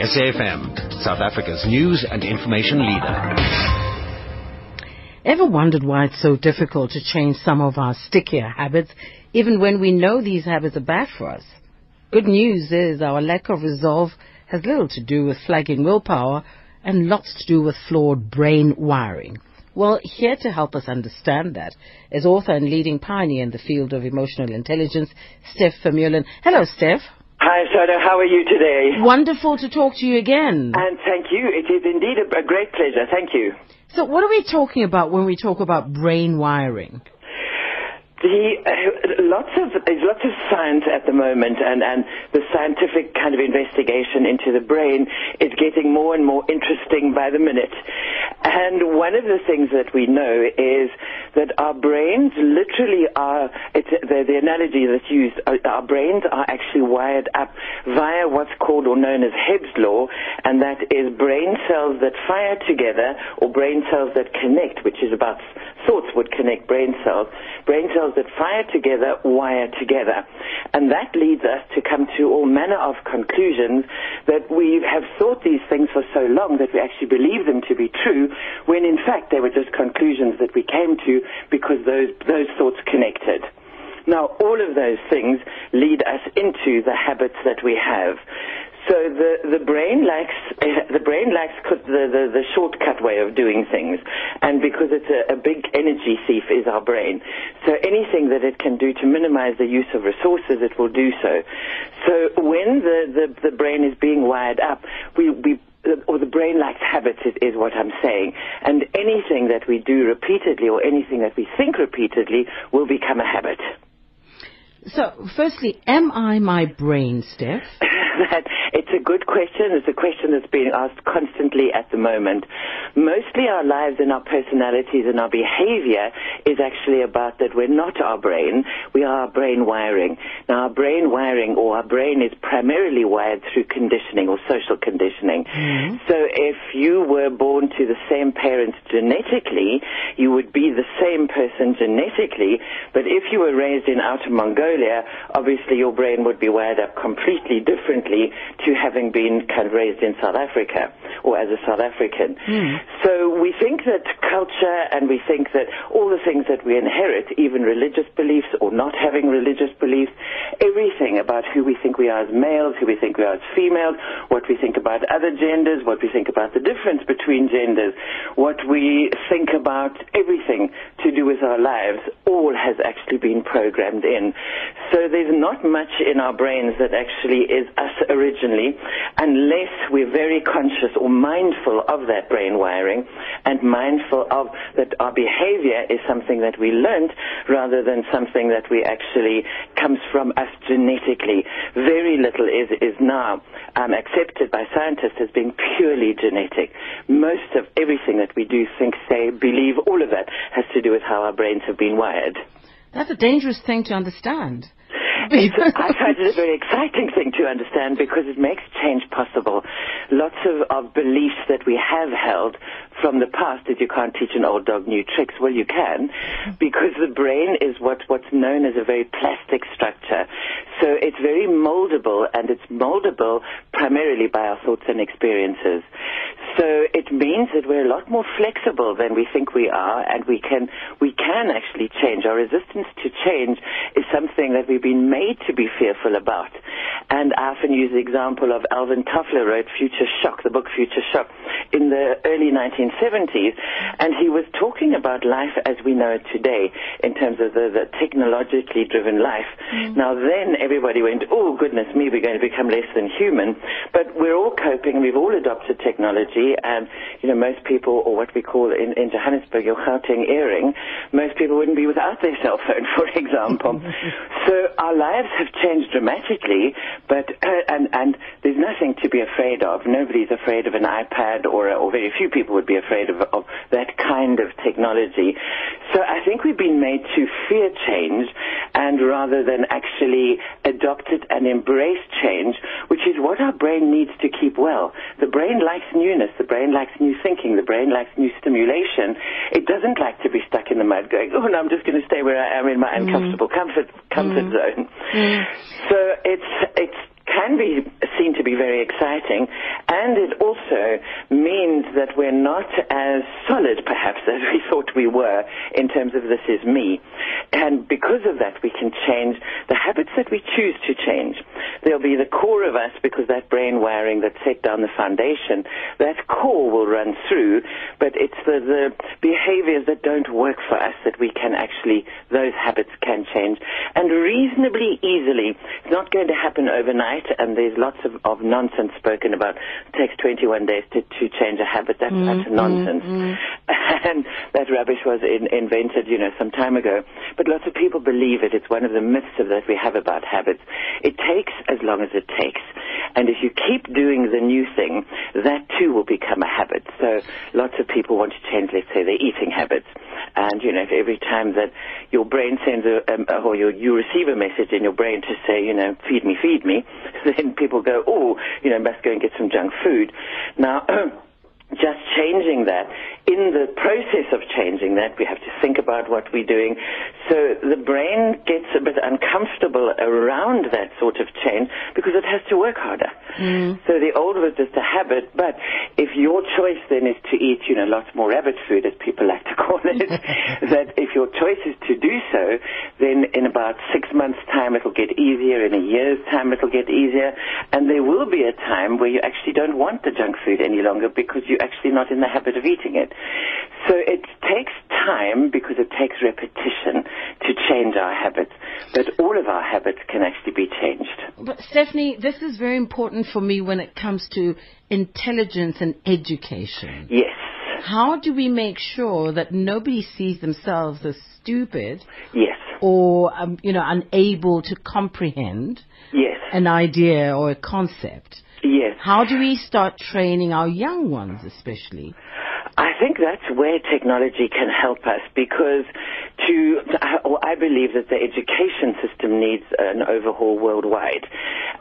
SAFM, South Africa's news and information leader. Ever wondered why it's so difficult to change some of our stickier habits, even when we know these habits are bad for us? Good news is our lack of resolve has little to do with flagging willpower and lots to do with flawed brain wiring. Well, here to help us understand that is author and leading pioneer in the field of emotional intelligence, Steph Vermeulen. Hello, Steph. Hi, Shado. How are you today? Wonderful to talk to you again. And thank you. It is indeed a, a great pleasure. Thank you. So, what are we talking about when we talk about brain wiring? Uh, lots of there's lots of science at the moment, and and the scientific kind of investigation into the brain is getting more and more interesting by the minute. And one of the things that we know is that our brains literally are. The, the analogy that's used. Uh, our brains are actually wired up via what's called or known as Hebb's law, and that is brain cells that fire together or brain cells that connect, which is about thoughts would connect brain cells. Brain cells that fire together wire together. And that leads us to come to all manner of conclusions that we have thought these things for so long that we actually believe them to be true, when in fact they were just conclusions that we came to because those, those thoughts connected. Now, all of those things lead us into the habits that we have. So the, the brain likes the brain likes the, the, the shortcut way of doing things, and because it's a, a big energy thief is our brain. So anything that it can do to minimize the use of resources, it will do so. So when the, the, the brain is being wired up, we, we or the brain likes habits is, is, what I'm saying. And anything that we do repeatedly or anything that we think repeatedly will become a habit. So, firstly, am I my brain, Steph? that it's a good question. It's a question that's being asked constantly at the moment. Mostly our lives and our personalities and our behavior is actually about that we're not our brain. We are our brain wiring. Now, our brain wiring or our brain is primarily wired through conditioning or social conditioning. Mm-hmm. So if you were born to the same parents genetically, you would be the same person genetically. But if you were raised in Outer Mongolia, obviously your brain would be wired up completely differently to having been kind of raised in South Africa or as a South African. Mm. So we think that culture and we think that all the things that we inherit, even religious beliefs or not having religious beliefs, everything about who we think we are as males, who we think we are as females, what we think about other genders, what we think about the difference between genders, what we think about everything to do with our lives, all has actually been programmed in. So there's not much in our brains that actually is us originally, unless we're very conscious or mindful of that brain wiring and mindful of that our behavior is something that we learned rather than something that we actually comes from us genetically. Very little is, is now um, accepted by scientists as being purely genetic. Most of everything that we do, think, say, believe, all of that has to do with how our brains have been wired. That's a dangerous thing to understand. I find it a very exciting thing to understand because it makes change possible. Lots of, of beliefs that we have held from the past that you can't teach an old dog new tricks. Well, you can, because the brain is what, what's known as a very plastic structure. So it's very moldable, and it's moldable primarily by our thoughts and experiences. So it means that we're a lot more flexible than we think we are, and we can we can actually change. Our resistance to change is something that we've been made to be fearful about. And I often use the example of Alvin Toffler wrote Future Shock, the book Future Shock, in the early 1970s, and he was talking about life as we know it today in terms of the, the technologically driven life. Mm. Now then everybody went, oh goodness me, we're going to become less than human, but we're all coping, we've all adopted technology, and you know most people, or what we call in, in Johannesburg, your Gauteng earring, most people wouldn't be without their cell phone, for example. so our lives have changed dramatically, but uh, and and there's nothing to be afraid of. Nobody's afraid of an iPad, or or very few people would be afraid of, of that kind of technology. So I think we've been made to fear change, and rather than actually adopt it and embrace change, which is what our brain needs to keep well. The brain likes newness. The brain likes new thinking. The brain likes new stimulation. It doesn't like to be stuck in the mud, going, "Oh no, I'm just going to stay where I am in my mm. uncomfortable comfort comfort mm. zone." Mm. So it's it's can be seen to be very exciting, and it also means that we're not as solid, perhaps, as we thought we were in terms of this is me. And because of that, we can change the habits that we choose to change. There'll be the core of us because that brain wiring that set down the foundation, that core will run through, but it's the, the behaviors that don't work for us that we can actually, those habits can change. And reasonably easily. It's not going to happen overnight, and there's lots of, of nonsense spoken about. It takes 21 days to, to change a habit. That's Mm, utter nonsense. And that rubbish was in, invented, you know, some time ago. But lots of people believe it. It's one of the myths of that we have about habits. It takes as long as it takes. And if you keep doing the new thing, that too will become a habit. So lots of people want to change, let's say, their eating habits. And, you know, if every time that your brain sends a, um, or you, you receive a message in your brain to say, you know, feed me, feed me, then people go, oh, you know, must go and get some junk food. Now, just changing that. In the process of changing that, we have to think about what we're doing. So the brain gets a bit uncomfortable around that sort of change because it has to work harder. Mm. So the old was just a habit, but if your choice then is to eat, you know, lots more rabbit food, as people like to call it, that if your choice is to do so, then in about six months' time it'll get easier, in a year's time it'll get easier, and there will be a time where you actually don't want the junk food any longer because you're actually not in the habit of eating it. So it takes time because it takes repetition to change our habits, but all of our habits can actually be changed. But Stephanie, this is very important for me when it comes to intelligence and education. Yes. How do we make sure that nobody sees themselves as stupid Yes. or, um, you know, unable to comprehend Yes. an idea or a concept? Yes. How do we start training our young ones, especially? I think that's where technology can help us because to, or I believe that the education system needs an overhaul worldwide.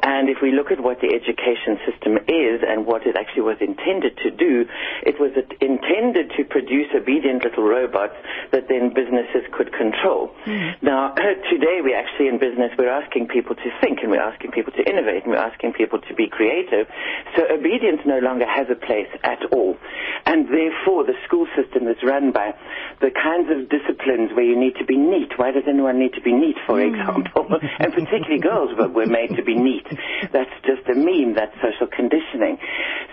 And if we look at what the education system is and what it actually was intended to do, it was intended to produce obedient little robots that then businesses could control. Hmm. Now, today we actually in business, we're asking people to think and we're asking people to innovate and we're asking people to be creative. So obedience no longer has a place at all. And therefore, the school system is run by the kinds of disciplines where you need to be neat. Why does anyone need to be neat, for example? and particularly girls but we're made to be neat. That's just a meme. That's social conditioning.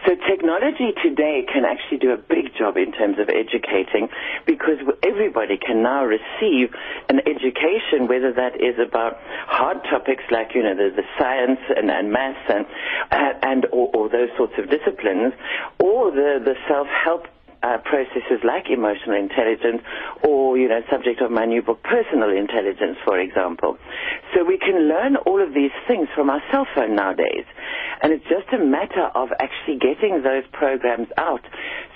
So technology today can actually do a big job in terms of educating because everybody can now receive an education, whether that is about hard topics like, you know, the, the science and, and maths and, uh, and or, or those sorts of disciplines, or the, the self-help uh, processes like emotional intelligence or, you know, subject of my new book, personal intelligence, for example. So we can learn all of these things from our cell phone nowadays. And it's just a matter of actually getting those programs out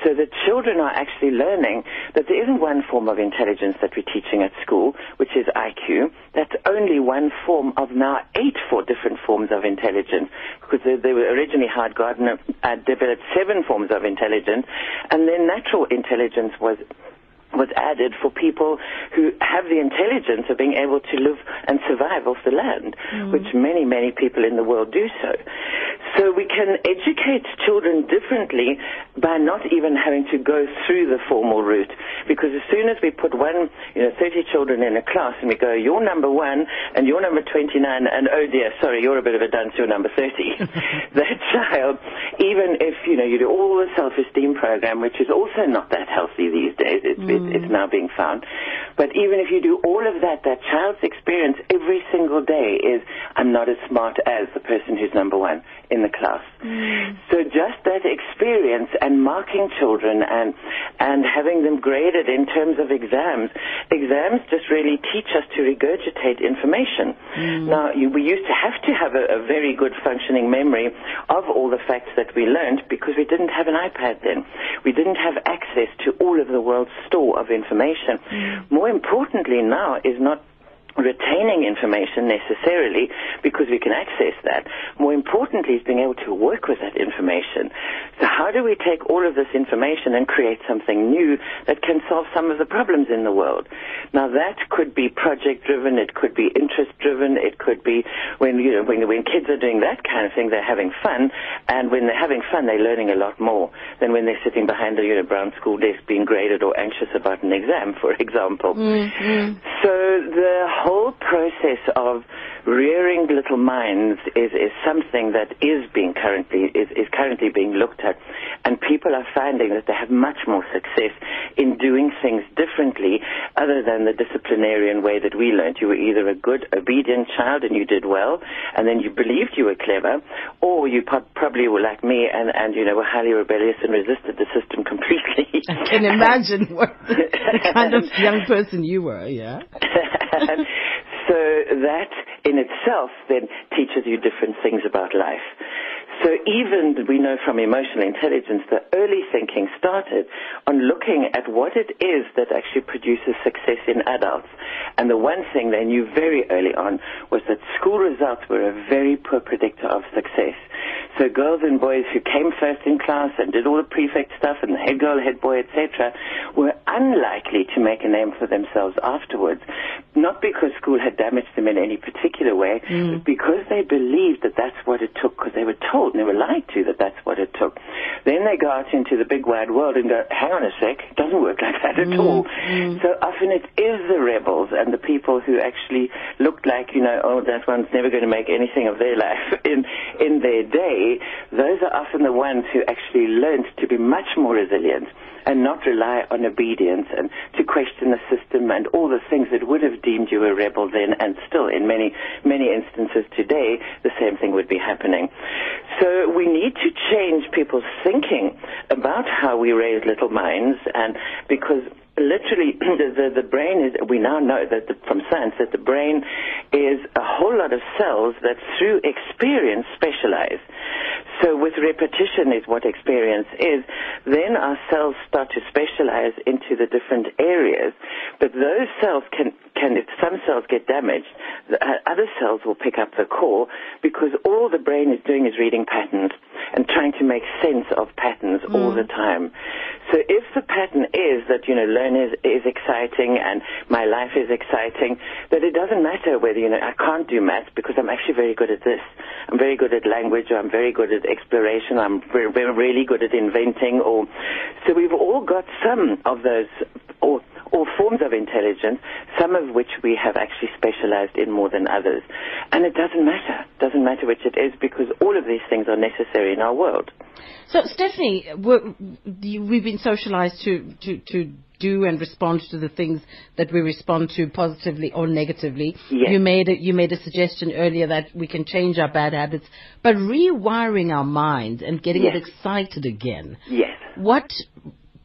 so that children are actually learning that there isn't one form of intelligence that we're teaching at school, which is IQ. That's only one form of now eight for different forms of intelligence because they, they were originally Howard Gardner uh, developed seven forms of intelligence and then natural intelligence was was added for people who have the intelligence of being able to live and survive off the land, mm. which many, many people in the world do so. So we can educate children differently by not even having to go through the formal route. Because as soon as we put one, you know, 30 children in a class and we go, you're number one and you're number 29 and oh dear, sorry, you're a bit of a dunce, you're number 30. that child, even if, you know, you do all the self-esteem program, which is also not that healthy these days, it's, it's, it's now being found. But even if you do all of that, that child's experience every single day is, I'm not as smart as the person who's number one in the class. So just that experience and marking children and, and having them graded in terms of exams, exams just really teach us to regurgitate information. Mm. Now, you, we used to have to have a, a very good functioning memory of all the facts that we learned because we didn't have an iPad then. We didn't have access to all of the world's store of information. Mm. More importantly now is not retaining information necessarily because we can access that. More importantly is being able to work with that information. So how do we take all of this information and create something new that can solve some of the problems in the world? Now that could be project driven, it could be interest driven, it could be when you know when when kids are doing that kind of thing, they're having fun, and when they're having fun, they're learning a lot more than when they're sitting behind a you know brown school desk being graded or anxious about an exam, for example. Mm-hmm. So the whole process of rearing little minds is, is something that is being currently is, is currently being looked at, and people are finding that they have much more success in doing things differently, other than the disciplinarian way that we learned. You were either a good, obedient child and you did well, and then you believed you were clever, or you probably were like me and, and you know were highly rebellious and resisted the system completely. I can imagine what the kind of young person you were, yeah. so that in itself then teaches you different things about life. So even we know from emotional intelligence, that early thinking started on looking at what it is that actually produces success in adults. And the one thing they knew very early on was that school results were a very poor predictor of success. So girls and boys who came first in class and did all the prefect stuff and the head girl, head boy, etc., were unlikely to make a name for themselves afterwards. Not because school had damaged them in any particular way, mm. but because they believed that that's what it took, because they were told and they were lied to that that's what it took. Then they go out into the big wide world and go, hang on a sec, it doesn't work like that at all. Mm-hmm. So often it is the rebels and the people who actually looked like, you know, oh, that one's never going to make anything of their life in, in their day. Those are often the ones who actually learned to be much more resilient and not rely on obedience and to question the system and all the things that would have deemed you a rebel then and still in many, many instances today, the same thing would be happening. So we need to change people's thinking about how we raise little minds and because literally the, the, the brain is we now know that the, from science that the brain is a whole lot of cells that through experience specialize. So with repetition is what experience is. Then our cells start to specialize into the different areas. But those cells can can if some cells get damaged the, uh, other cells will pick up the core because all the brain is doing is reading patterns and trying to make sense of patterns all the time. So if the pattern is that you know learn is, is exciting and my life is exciting, that it doesn't matter whether, you know, I can't do math because I'm actually very good at this. I'm very good at language or I'm very good at exploration. I'm very, really good at inventing or, so we've all got some of those, or, or forms of intelligence, some of which we have actually specialized in more than others. And it doesn't matter. It doesn't matter which it is because all of these things are necessary in our world. So, Stephanie, we've been socialized to, to, to do and respond to the things that we respond to positively or negatively. Yes. You made a, you made a suggestion earlier that we can change our bad habits, but rewiring our mind and getting Yes. it excited again. Yes. What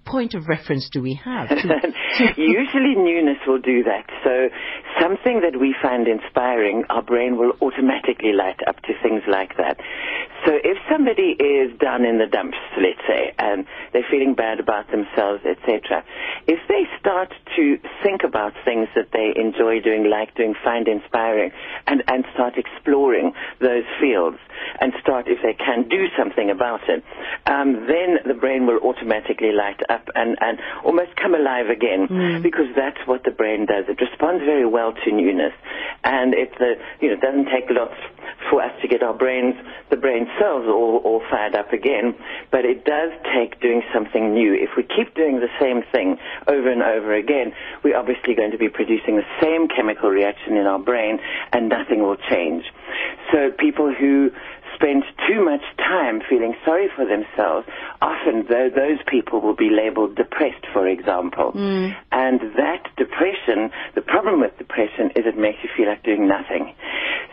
point of reference do we have? Usually newness will do that. So something that we find inspiring, our brain will automatically light up to things like that. So if somebody is down in the dumps, let's say, and they're feeling bad about themselves, etc., if they start to think about things that they enjoy doing, like doing, find inspiring, and, and start exploring those fields, and start, if they can, do something about it, um, then the brain will automatically light up and, and almost come alive again because that's what the brain does. It responds very well to newness, and it the you know doesn't take lots for us to get our brains the brain cells all, all fired up again, but it does take doing something new. If we keep doing the same thing over and over again, we're obviously going to be producing the same chemical reaction in our brain, and nothing will change. So people who spend too much time feeling sorry for themselves, often though those people will be labeled depressed, for example. Hmm. And that depression, the problem with depression is it makes you feel like doing nothing.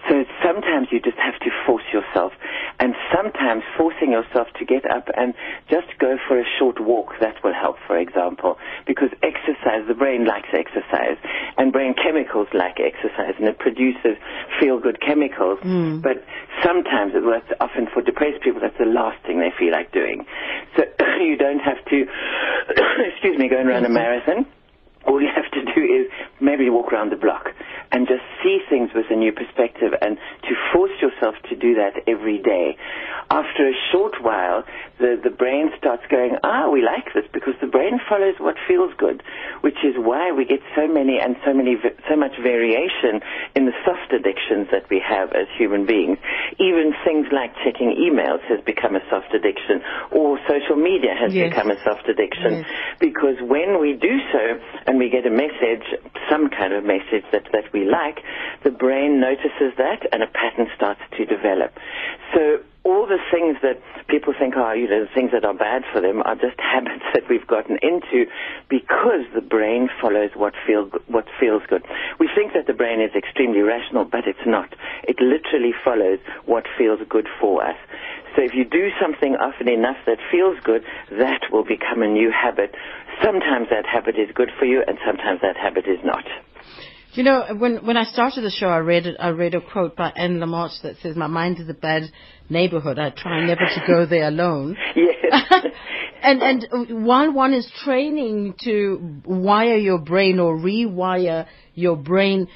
So sometimes you just have to force yourself, and sometimes forcing yourself to get up and just go for a short walk, that will help, for example, because exercise, the brain likes exercise, and brain chemicals like exercise, and it produces feel-good chemicals, hmm. but sometimes, it- that's often for depressed people, that's the last thing they feel like doing. So you don't have to, excuse me, go and run a mm-hmm. marathon all you have to do is maybe walk around the block and just see things with a new perspective and to force yourself to do that every day. after a short while, the, the brain starts going, ah, we like this because the brain follows what feels good, which is why we get so many and so many, so much variation in the soft addictions that we have as human beings. Even things like checking emails has become a soft addiction or social media has Yes. become a soft addiction Yes. because when we do so and we get a message, some kind of message that, that we like, the brain notices that and a pattern starts to develop. So the things that people think are, you know, the things that are bad for them are just habits that we've gotten into because the brain follows what feel what feels good. We think that the brain is extremely rational, but it's not. It literally follows what feels good for us. So if you do something often enough that feels good, that will become a new habit. Sometimes that habit is good for you, and sometimes that habit is not. You know, when when I started the show, I read I read a quote by Anne Lamott that says, "My mind is a bad neighborhood. I try never to go there alone." Yes. and and while one is training to wire your brain or rewire your brain,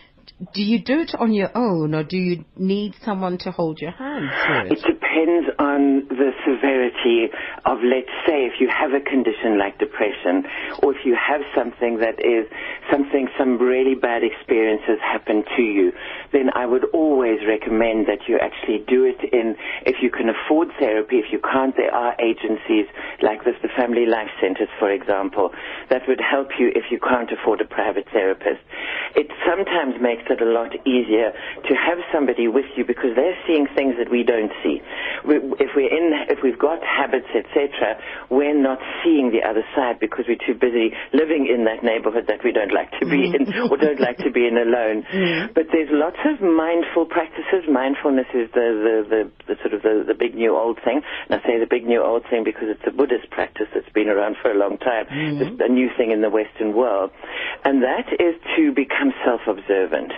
do you do it on your own, or do you need someone to hold your hand through It it? depends on the severity of, let's say, if you have a condition like depression, or if you have something that is something, some really bad experiences happen to you, then I would always recommend that you actually do it in, if you can afford therapy, if you can't, there are agencies like this, the Family Life Centers, for example, that would help you if you can't afford a private therapist. It sometimes makes it a lot easier to have somebody with you because they're seeing things that we don't see. We, if we're in, if we've got habits, etc., we're not seeing the other side because we're too busy living in that neighborhood that we don't like to be in mm-hmm. or don't like to be in alone. But there's lots of mindful practices. Mindfulness is the, the, the, the sort of the, the big new old thing. And I say the big new old thing because it's a Buddhist practice that's been around for a long time. Mm-hmm. It's a new thing in the Western world. And that is to become self-observant.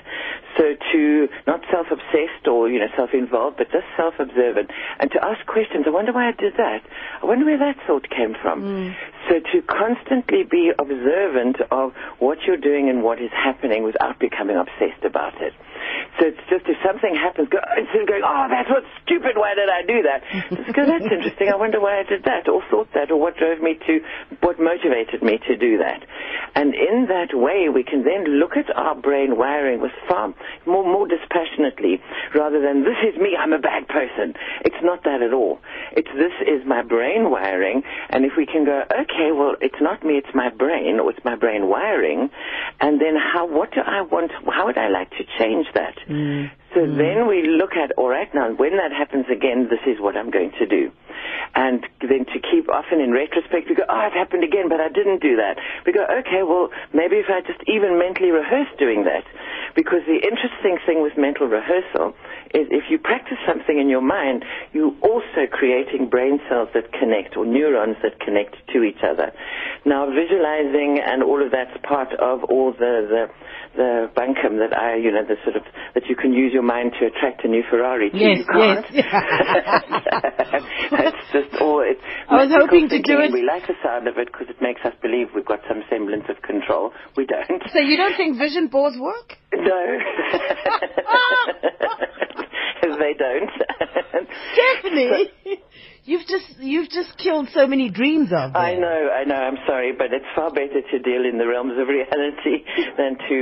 So to, not self-obsessed or, you know, self-involved, but just self-observant. And to ask questions. I wonder why I did that. I wonder where that thought came from. Mm. So to constantly be observant of what you're doing and what is happening without becoming obsessed about it. So it's just if something happens, go, instead of going, oh, that's what's stupid, why did I do that? Just go, that's interesting, I wonder why I did that, or thought that, or what drove me to, what motivated me to do that. And in that way, we can then look at our brain wiring with far more, more dispassionately, rather than, this is me, I'm a bad person. It's not that at all. It's, this is my brain wiring, and if we can go, okay, well, it's not me, it's my brain, or it's my brain wiring, and then how, what do I want, how would I like to change that? Mm. So hmm. then we look at, all right, now when that happens again, this is what I'm going to do. And then to keep, often in retrospect, we go, oh, it happened again, but I didn't do that. We go, okay, well, maybe if I just even mentally rehearse doing that. Because the interesting thing with mental rehearsal is if you practice something in your mind, you're also creating brain cells that connect, or neurons that connect to each other. Now, visualizing and all of that's part of all the, the the bunkum that I, you know, the sort of that you can use your mind to attract a new Ferrari. To. Yes, you can't. yes. it's just all. It's I was hoping to do thinking, it- We like the sound of it because it makes us believe we've got some semblance of control. We don't. so you don't think vision boards work? No. they don't. Stephanie, you've just you've just killed so many dreams of I know, I know. I'm sorry, but it's far better to deal in the realms of reality than to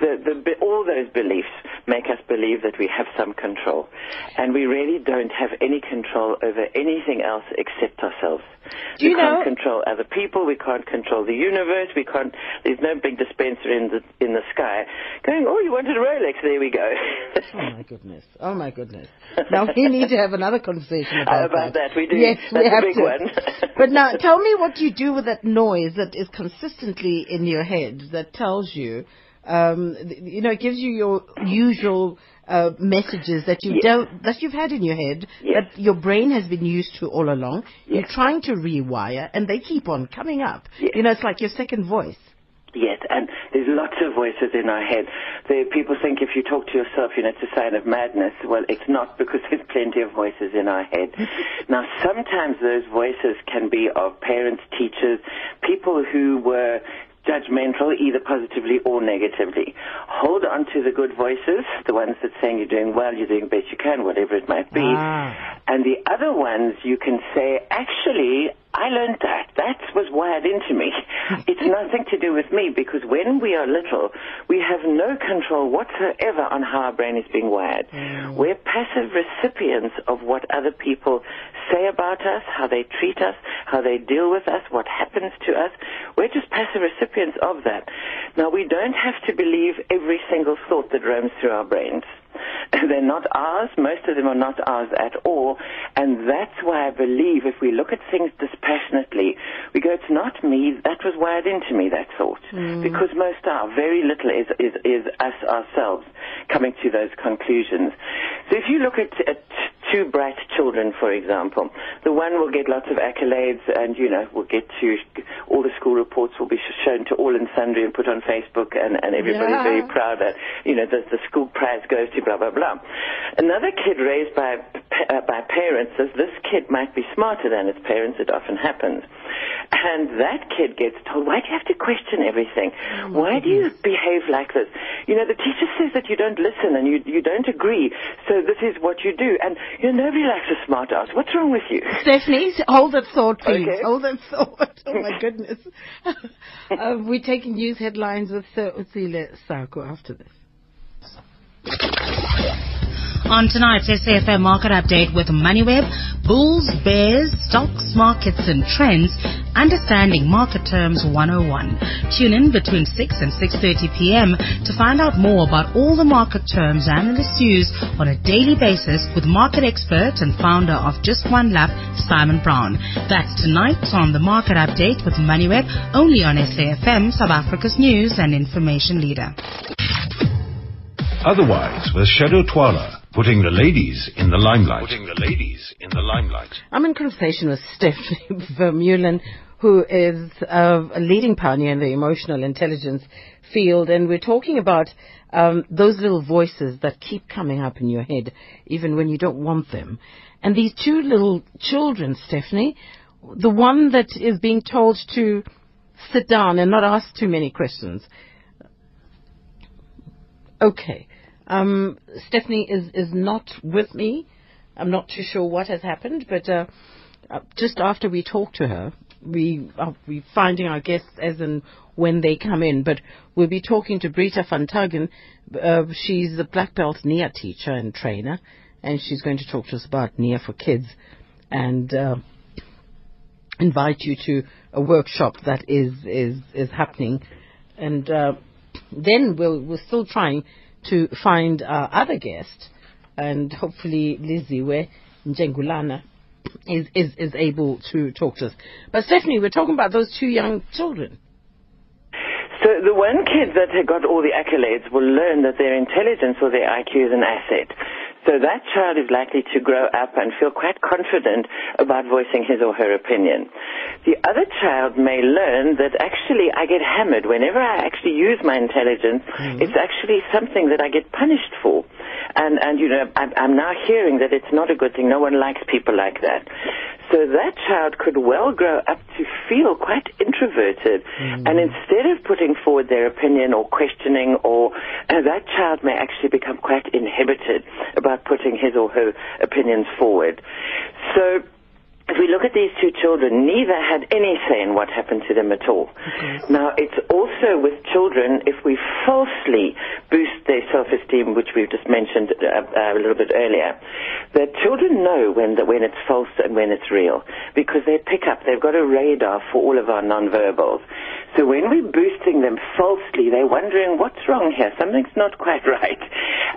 the, the all those beliefs make us believe that we have some control, and we really don't have any control over anything else except ourselves. Do you we can't know- control other people. We can't control the universe. We can't. There's no big dispenser in the in the sky going. Oh, you wanted a Rolex? There we go. Oh my goodness! Oh my goodness! Now we need to have another conversation about, About that, we do. Yes, That's we have big to. one. but now, tell me what you do with that noise that is consistently in your head that tells you, um, you know, it gives you your usual uh, messages that you Yes. don't that you've had in your head Yes. that your brain has been used to all along. You're trying to rewire, and they keep on coming up. Yes. You know, it's like your second voice. Yes, and there's lots of voices in our head. There, people think if you talk to yourself, you know, it's a sign of madness. Well, it's not because there's plenty of voices in our head. now, sometimes those voices can be of parents, teachers, people who were judgmental, either positively or negatively. Hold on to the good voices, the ones that saying you're doing well, you're doing best you can, whatever it might be. Ah. And the other ones you can say, actually, I learned that. That was wired into me. it's nothing to do with me because when we are little, we have no control whatsoever on how our brain is being wired. We're passive recipients of what other people say about us, how they treat us, how they deal with us, what happens to us. We're just passive recipients of that. Now, we don't have to believe every single thought that roams through our brains. They're not ours. Most of them are not ours at all. And that's why I believe if we look at things dispassionately, we go, it's not me. That was wired into me, that thought. Mm. Because most are. Very little is, is, is us ourselves coming to those conclusions. So if you look at, at two bright children, for example, the one will get lots of accolades and, you know, will get to, all the school reports will be shown to all and sundry and put on Facebook and, and everybody's Yeah. very proud that, you know, the, the school prize goes to blah, blah, blah. Another kid raised by, uh, by parents says this kid might be smarter than its parents. It often happens. And that kid gets told, why do you have to question everything? why do you behave like this? You know, the teacher says that you don't listen and you, you don't agree. So this is what you do. And, you know, nobody likes a smart ass. What's wrong with you? Stephanie, hold that thought, please. Okay. Hold that thought. Oh my goodness. uh, we're taking news headlines with Utsile Sako after this. On tonight's SAFM market update with MoneyWeb, bulls, bears, stocks, markets and trends, understanding market terms 101. Tune in between 6 and 6.30 p.m. to find out more about all the market terms analysts use on a daily basis with market expert and founder of Just One Lap, Simon Brown. That's tonight on the market update with MoneyWeb, only on SAFM, South Africa's news and information leader. Otherwise, with Shado Twala, putting the ladies in the limelight. Putting the ladies in the limelight. I'm in conversation with Stephanie Vermeulen, who is uh, a leading pioneer in the emotional intelligence field, and we're talking about um, those little voices that keep coming up in your head, even when you don't want them. And these two little children, Stephanie, the one that is being told to sit down and not ask too many questions. Okay. Um, Stephanie is, is not with me. I'm not too sure what has happened, but uh, uh, just after we talk to her, we are we finding our guests as and when they come in. But we'll be talking to Brita van Tugen. Uh, she's a black belt NIA teacher and trainer, and she's going to talk to us about NIA for kids and uh, invite you to a workshop that is is is happening. And uh, then we'll, we're still trying to find our other guest, and hopefully Lizzie, where Njengulana is, is, is able to talk to us. But Stephanie, we're talking about those two young children. So the one kid that got all the accolades will learn that their intelligence or their IQ is an asset. So that child is likely to grow up and feel quite confident about voicing his or her opinion. The other child may learn that actually I get hammered whenever I actually use my intelligence. Mm-hmm. It's actually something that I get punished for. And, and you know, I'm, I'm now hearing that it's not a good thing. No one likes people like that. So that child could well grow up to feel quite introverted. And instead of putting forward their opinion or questioning or, uh, that child may actually become quite inhibited about putting his or her opinions forward. So, if we look at these two children, neither had any say in what happened to them at all. Now, it's also with children, if we falsely boost their self-esteem, which we've just mentioned uh, uh, a little bit earlier, that children know when, the, when it's false and when it's real, because they pick up, they've got a radar for all of our nonverbals. So when we're boosting them falsely, they're wondering, what's wrong here? Something's not quite right.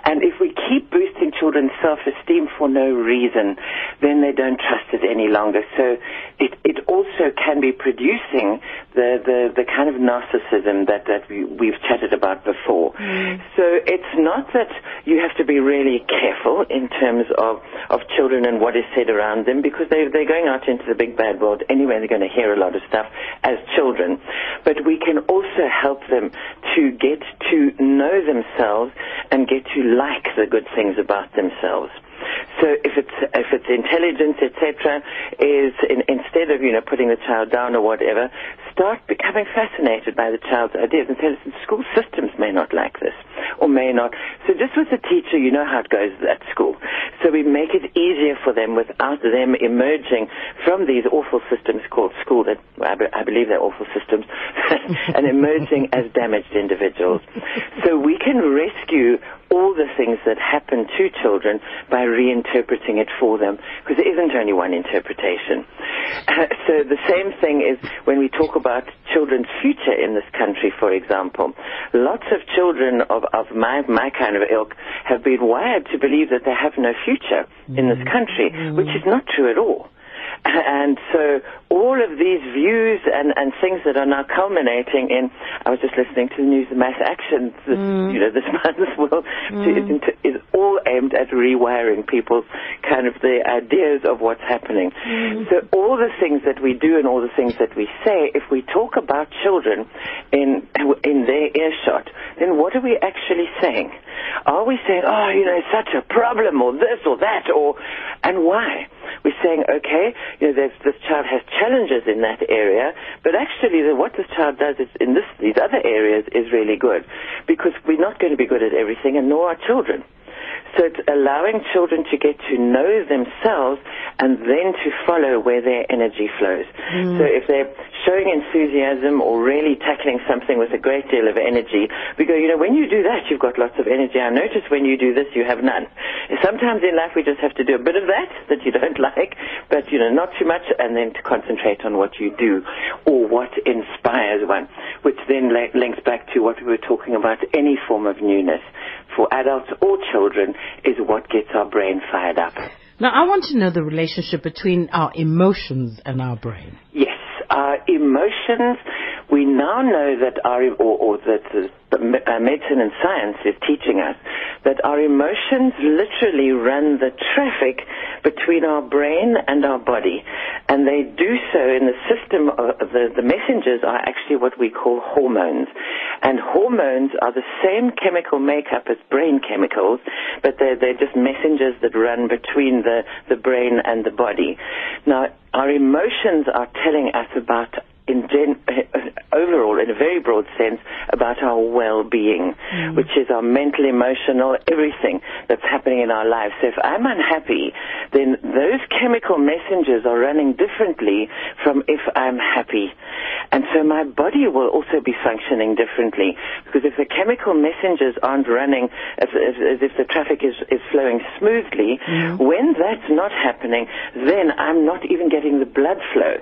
And if we keep boosting children's self-esteem for no reason, then they don't trust it any longer. So it, it also can be producing the, the, the kind of narcissism that, that we, we've chatted about before. Mm. So it's not that you have to be really careful in terms of, of children and what is said around them because they, they're going out into the big bad world anyway. They're going to hear a lot of stuff as children. But we can also help them to get to know themselves and get to like the good things about themselves. So if it's if it's intelligence, etc., is in, instead of you know putting the child down or whatever, start becoming fascinated by the child's ideas and say, listen, school systems may not like this or may not. So just with the teacher, you know how it goes at school. So we make it easier for them without them emerging from these awful systems called school that I, be, I believe they're awful systems and emerging as damaged individuals. So we can rescue all the things that happen to children by reinterpreting it for them, because there isn't only one interpretation. Uh, so the same thing is when we talk about children's future in this country, for example. Lots of children of, of my, my kind of ilk have been wired to believe that they have no future in this country, which is not true at all. And so all of these views and, and things that are now culminating in, I was just listening to the news of mass action this, mm. you know, this month to, mm. to, is all aimed at rewiring people's kind of the ideas of what's happening. Mm. So all the things that we do and all the things that we say, if we talk about children in, in their earshot, then what are we actually saying? Are we saying, oh, you know, it's such a problem or this or that or, and why? We're saying, okay, you know, this child has challenges in that area, but actually the, what this child does is in this, these other areas is really good because we're not going to be good at everything and nor are children. So it's allowing children to get to know themselves and then to follow where their energy flows. Mm. So if they're showing enthusiasm or really tackling something with a great deal of energy, we go, you know, when you do that, you've got lots of energy. I notice when you do this, you have none. Sometimes in life we just have to do a bit of that that you don't like, but, you know, not too much, and then to concentrate on what you do or what inspires one, which then links back to what we were talking about, any form of newness for adults or children is what gets our brain fired up. Now, I want to know the relationship between our emotions and our brain. Yes, our emotions, we now know that our, or, or that uh, medicine and science is teaching us that our emotions literally run the traffic between our brain and our body. And they do so in the system of the, the messengers are actually what we call hormones. And hormones are the same chemical makeup as brain chemicals, but they're, they're just messengers that run between the, the brain and the body. Now, our emotions are telling us about in gen- overall, in a very broad sense, about our well-being, mm. which is our mental, emotional, everything that's happening in our lives. So if I'm unhappy, then those chemical messengers are running differently from if I'm happy. And so my body will also be functioning differently because if the chemical messengers aren't running as, as, as if the traffic is, is flowing smoothly, mm. when that's not happening, then I'm not even getting the blood flow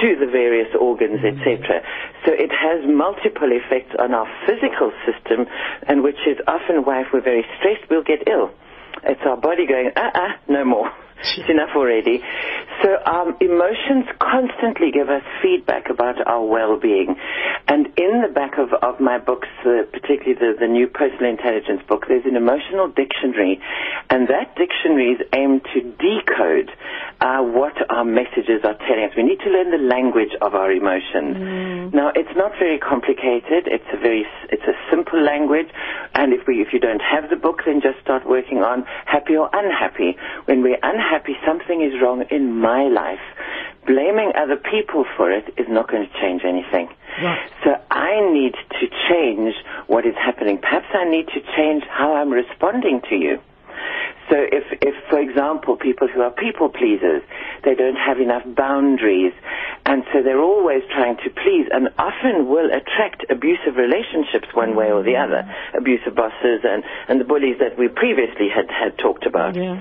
to the various organs, etc. So it has multiple effects on our physical system, and which is often why if we're very stressed, we'll get ill. It's our body going, uh-uh, no more. It's enough already. So um, emotions constantly give us feedback about our well-being. And in the back of, of my books, uh, particularly the, the new personal intelligence book, there's an emotional dictionary. And that dictionary is aimed to decode uh, what our messages are telling us. We need to learn the language of our emotions. Now, it's not very complicated. It's a very, it's a simple language. And if we, if you don't have the book, then just start working on happy or unhappy. When we're unhappy, something is wrong in my life. Blaming other people for it is not going to change anything. Right. So I need to change what is happening. Perhaps I need to change how I'm responding to you. So if, if, for example, people who are people pleasers, they don't have enough boundaries, and so they're always trying to please, and often will attract abusive relationships one way or the other, mm. abusive bosses and, and the bullies that we previously had, had talked about. Yeah.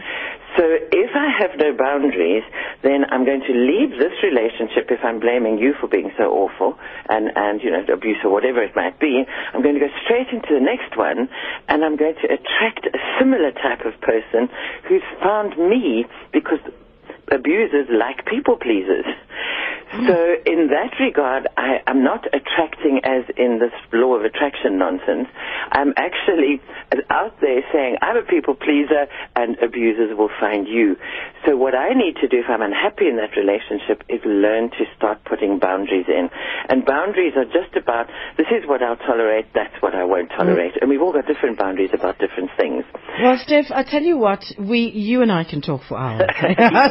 So if I have no boundaries, then I'm going to leave this relationship if I'm blaming you for being so awful and, and you know, abuse or whatever it might be. I'm going to go straight into the next one and I'm going to attract a similar type of person who's found me because abusers like people pleasers. So in that regard, I am not attracting as in this law of attraction nonsense. I'm actually uh, out there saying I'm a people pleaser and abusers will find you. So what I need to do if I'm unhappy in that relationship is learn to start putting boundaries in. And boundaries are just about this is what I'll tolerate, that's what I won't mm. tolerate. And we've all got different boundaries about different things. Well, Steph, I tell you what, we, you and I can talk for hours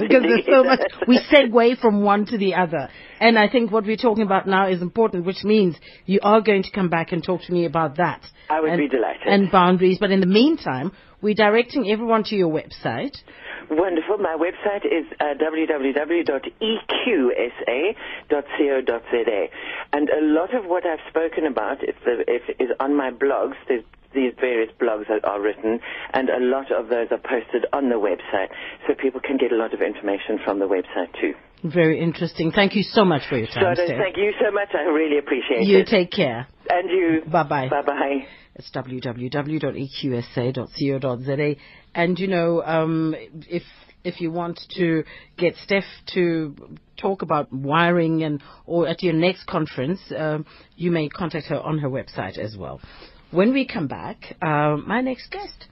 because there's so much. We segue from one to the other, and I think what we're talking about now is important, which means you are going to come back and talk to me about that. I would and, be delighted. And boundaries, but in the meantime, we're directing everyone to your website. Wonderful. My website is uh, www.eqsa.co.za. And a lot of what I've spoken about if the, if, is on my blogs. There's these various blogs that are written, and a lot of those are posted on the website. So people can get a lot of information from the website too. Very interesting. Thank you so much for your time, Steph. Thank you so much. I really appreciate you it. You take care. And you. Bye-bye. Bye-bye. It's www.eqsa.co.za. And, you know, um, if if you want to get Steph to talk about wiring and or at your next conference, um, you may contact her on her website as well. When we come back, uh, my next guest